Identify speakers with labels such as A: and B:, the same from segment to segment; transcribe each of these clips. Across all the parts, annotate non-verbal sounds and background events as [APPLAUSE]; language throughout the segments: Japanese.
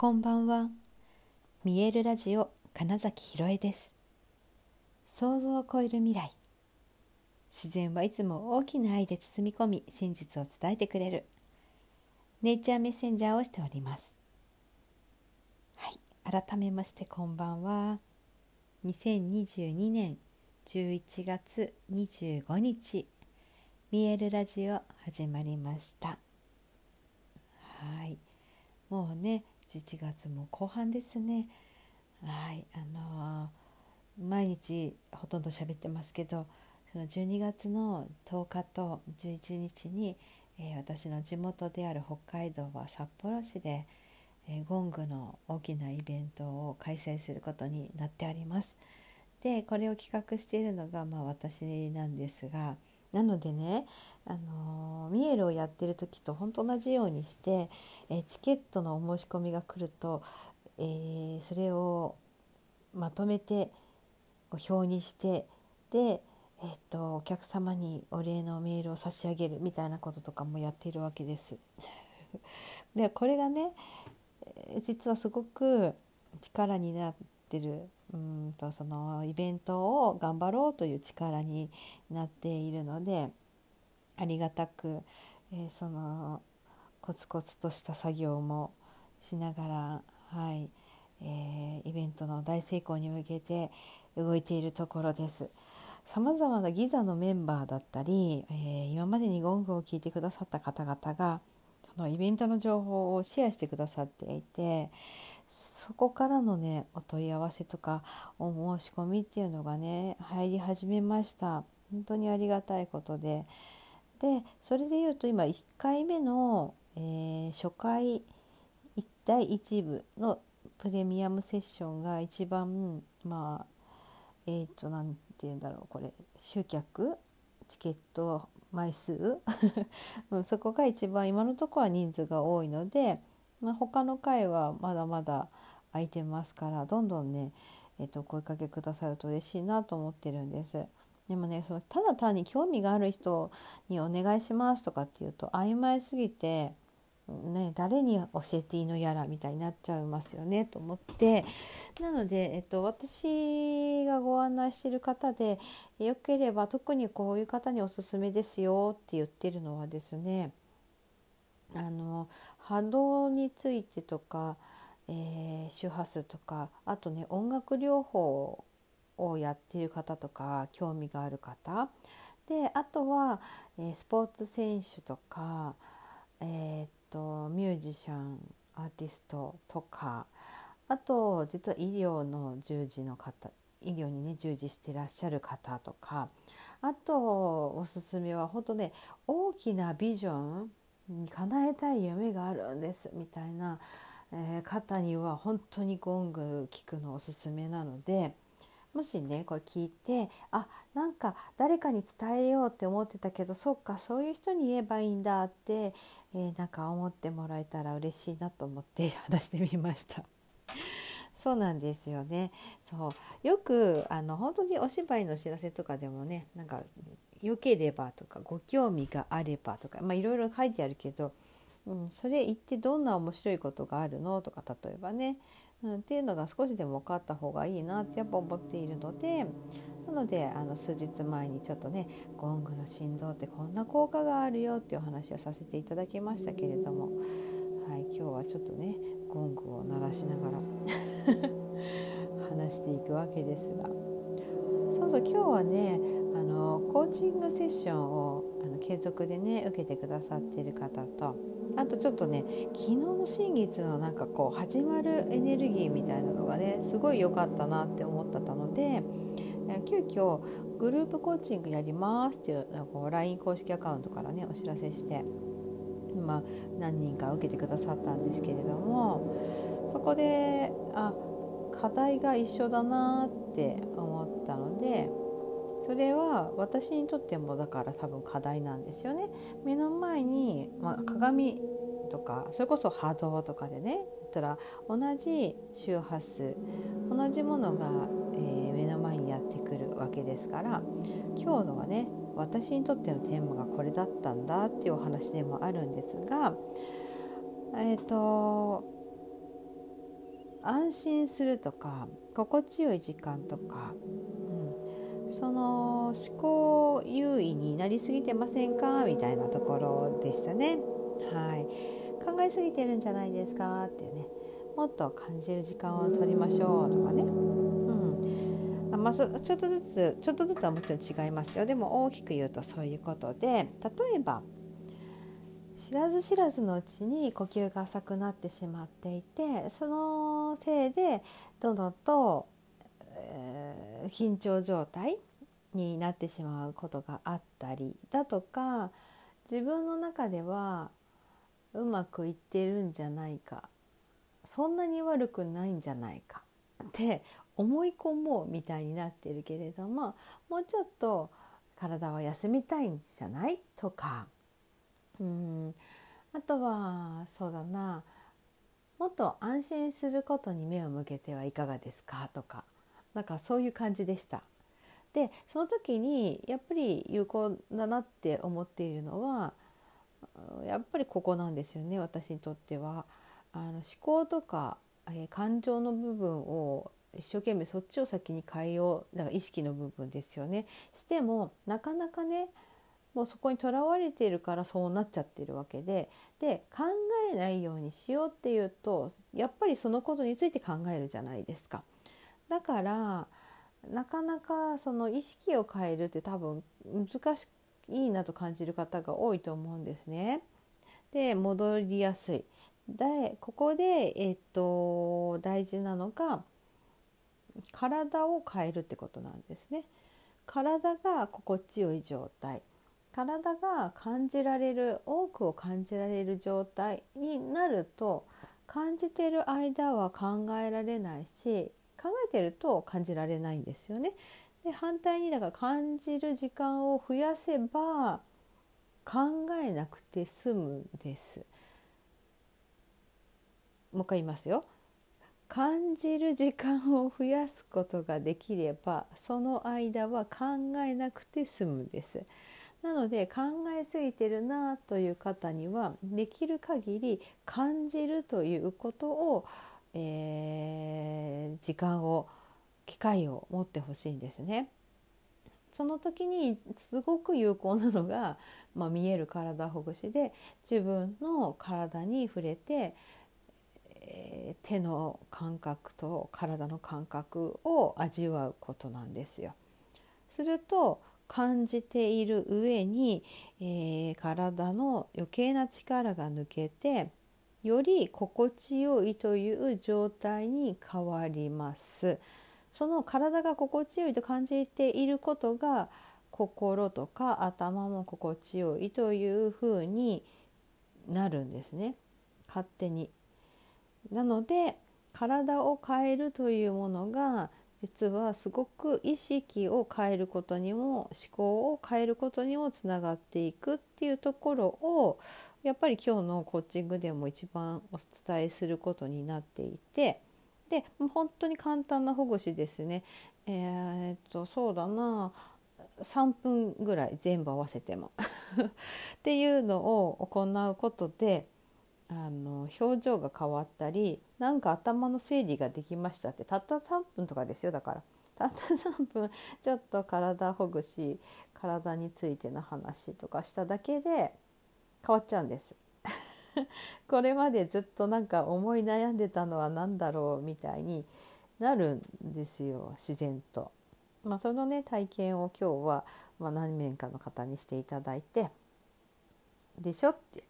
A: こんばんは。見えるラジオ金崎ひろえです。想像を超える未来。自然はいつも大きな愛で包み込み、真実を伝えてくれる。ネイチャーメッセンジャーをしております。はい、改めましてこんばんは。2022年11月25日、見えるラジオ始まりました。はい、もうね。11月も後半ですねはいあのー、毎日ほとんど喋ってますけどその12月の10日と11日に、えー、私の地元である北海道は札幌市で、えー、ゴングの大きなイベントを開催することになっております。でこれを企画しているのが、まあ、私なんですがなのでねあのミエルをやってる時と本当同じようにして、えチケットのお申し込みが来ると、えー、それをまとめて表にしてで、えーと、お客様にお礼のメールを差し上げるみたいなこととかもやっているわけです。[LAUGHS] でこれがね実はすごく力になってるうんとそのイベントを頑張ろうという力になっているのでありがたく、えー、そのコツコツとした作業もしながら、はいえー、イベントの大成功に向けて動いているところです。さまざまなギザのメンバーだったり、えー、今までにゴングを聞いてくださった方々がそのイベントの情報をシェアしてくださっていてそこからのねお問い合わせとかお申し込みっていうのがね入り始めました本当にありがたいことででそれでいうと今1回目の、えー、初回第1部のプレミアムセッションが一番まあえっ、ー、と何て言うんだろうこれ集客チケット枚数 [LAUGHS] そこが一番今のところは人数が多いので、まあ、他の回はまだまだ空いてますからどんどんね、えー、と声かけくださると嬉しいなと思ってるんです。でもねそのただ単に興味がある人にお願いしますとかっていうと曖昧すぎて、ね、誰に教えていいのやらみたいになっちゃいますよねと思って。なので、えっと、私がご案内してる方でよければ特にこういう方におすすめですよって言ってるのはですねあの波動についてとか、えー、周波数とかあとね音楽療法をやっている方とか興味がある方であとは、え、スポーツ選手とか、えー、っとミュージシャンアーティストとかあと実は医療の従事の方医療にね従事してらっしゃる方とかあとおすすめは本当ね大きなビジョンに叶えたい夢があるんですみたいな、えー、方には本当にゴング聞くのおすすめなので。もしねこれ聞いてあなんか誰かに伝えようって思ってたけどそっかそういう人に言えばいいんだって、えー、なんか思ってもらえたら嬉しいなと思って [LAUGHS] 話してみました。[LAUGHS] そうなんですよねそうよくあの本当にお芝居の知らせとかでもねなんか良ければとかご興味があればとかいろいろ書いてあるけど、うん、それ言ってどんな面白いことがあるのとか例えばねうん、っていうのが少しでも分かった方がいいなってやっぱ思っているのでなのであの数日前にちょっとねゴングの振動ってこんな効果があるよっていうお話をさせていただきましたけれども、はい、今日はちょっとねゴングを鳴らしながら [LAUGHS] 話していくわけですがそうそう今日はねあのコーチングセッションをあの継続でね受けてくださっている方とあとちょっとね昨日の新月のなんかこう始まるエネルギーみたいなのがねすごい良かったなって思ってたので急遽グループコーチングやりますっていうこう LINE 公式アカウントからねお知らせしてまあ何人か受けてくださったんですけれどもそこであ課題が一緒だなって思ったのでそれは私にとってもだから多分課題なんですよね。目の前に、まあ、鏡とかそれこそ波動とかでね言ったら同じ周波数同じものが、えー、目の前にやってくるわけですから今日のはね私にとってのテーマがこれだったんだっていうお話でもあるんですがえっ、ー、と安心するとか心地よい時間とか、その思考優位になりすぎてませんか？みたいなところでしたね。はい、考えすぎてるんじゃないですか？ってね。もっと感じる時間を取りましょうとかね。うん。まあ、ちょっとずつちょっとずつはもちろん違いますよ。でも大きく言うとそういうことで例えば知らず知らずのうちに呼吸が浅くなってしまっていてそのせいでどんどんと、緊張状態になってしまうことがあったりだとか自分の中ではうまくいってるんじゃないかそんなに悪くないんじゃないかって思い込もうみたいになってるけれどももうちょっと体は休みたいんじゃない？とかうんあとはそうだなもっと安心することに目を向けてはいかがですか？とかなんかそういう感じでした。でその時にやっぱり有効だなって思っているのはやっぱりここなんですよね私にとっては。あの思考とか、え、感情の部分を一生懸命そっちを先に変えようだから意識の部分ですよね。してもなかなかねもうそこにとらわれているからそうなっちゃってるわけでで考えないようにしようっていうとやっぱりそのことについて考えるじゃないですか。だからなかなかその意識を変えるって多分難しいなと感じる方が多いと思うんですね。で戻りやすい。でここで、えっと、大事なのが体を変えるってことなんですね。体が心地よい状態体が感じられる多くを感じられる状態になると感じてる間は考えられないし考えてると感じられないんですよね。で反対にだから感じる時間を増やせば考えなくて済むんです。もう一回言いますよ。感じる時間を増やすことができればその間は考えなくて済むんです。なので考えすぎてるなという方にはできる限り感じるということを、えー、時間を機会を持ってほしいんですね。その時にすごく有効なのが、まあ、見える体ほぐしで自分の体に触れて、えー、手の感覚と体の感覚を味わうことなんですよ。すると感じている上に、えー、体の余計な力が抜けてより心地よいという状態に変わります。その体が心地よいと感じていることが心とか頭も心地よいというふうになるんですね勝手に。なので体を変えるというものが実はすごく意識を変えることにも思考を変えることにもつながっていくっていうところをやっぱり今日のコーチングでも一番お伝えすることになっていてで本当に簡単なほぐしですね。えー、っとそうだな。3分ぐらい全部合わせても。[LAUGHS] っていうのを行うことであの表情が変わったりなんか頭の整理ができましたってたった3分とかですよ。だからたった3分ちょっと体ほぐし体についての話とかしただけで変わっちゃうんです。[LAUGHS] これまでずっとなんか思い悩んでたのは何だろうみたいになるんですよ自然と。まあ、そのね体験を今日は、まあ、何名かの方にしていただいて「でしょ?」って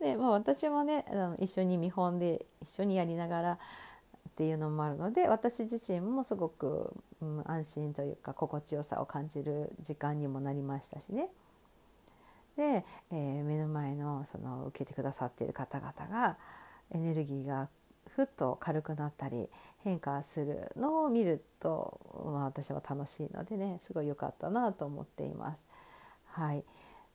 A: [LAUGHS] で、まあ、私もねあの一緒に見本で一緒にやりながらっていうのもあるので私自身もすごく、うん、安心というか心地よさを感じる時間にもなりましたしね。で、えー、目の前のその受けてくださっている方々がエネルギーがふっと軽くなったり変化するのを見ると、まあ、私は楽しいのでねすごい良かったなと思っています。はい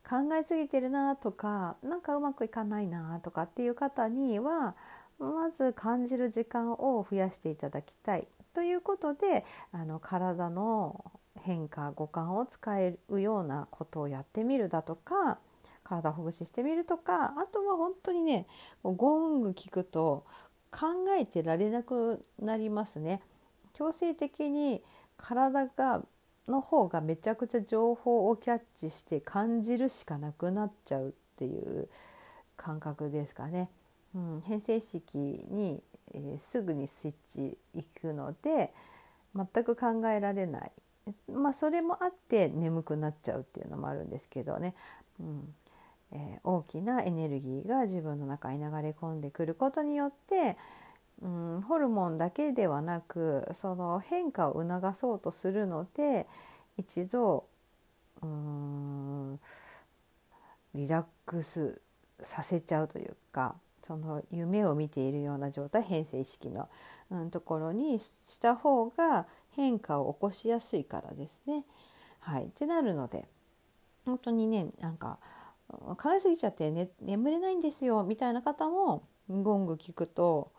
A: 考えすぎてるなとか何かうまくいかないなとかっていう方にはまず感じる時間を増やしていただきたいということであの体の変化五感を使えるようなことをやってみるだとか体ほぐししてみるとかあとは本当にねゴング聞くと考えてられなくなりますね。強制的に体がの方がめちゃくちゃ情報をキャッチして感じるしかなくなっちゃうっていう感覚ですかね。うん、変性式に、えー、すぐにスイッチいくので全く考えられない、まあ、それもあって眠くなっちゃうっていうのもあるんですけどね、うん。えー、大きなエネルギーが自分の中に流れ込んでくることによって、うん、ホルモンだけではなくその変化を促そうとするので一度うんリラックスさせちゃうというかその夢を見ているような状態変性意識の、うん、ところにした方が変化を起こしやすいからですね。はい、ってなるので本当にねなんか考えすぎちゃって、ね、眠れないんですよみたいな方もゴング聞くと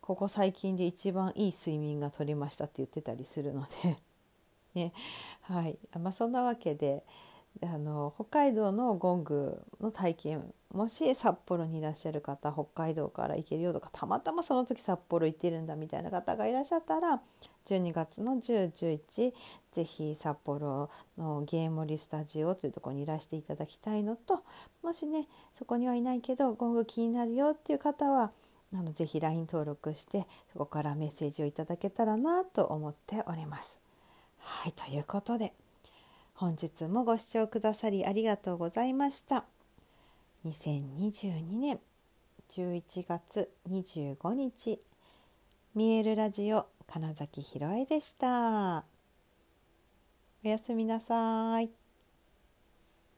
A: ここ最近で一番いい睡眠が取れましたって言ってたりするので [LAUGHS] ね。はい。まあ、そんなわけであの北海道のゴングの体験もし札幌にいらっしゃる方北海道から行けるよとかたまたまその時札幌行ってるんだみたいな方がいらっしゃったら12月の1011ぜひ札幌のゲームリスタジオというところにいらしていただきたいのともしねそこにはいないけどゴング気になるよっていう方はあのぜひ LINE 登録してそこからメッセージをいただけたらなと思っております。はいということで本日もご視聴くださりありがとうございました。2022年11月25日見えるラジオ金崎ひろえでした。おやすみなさい。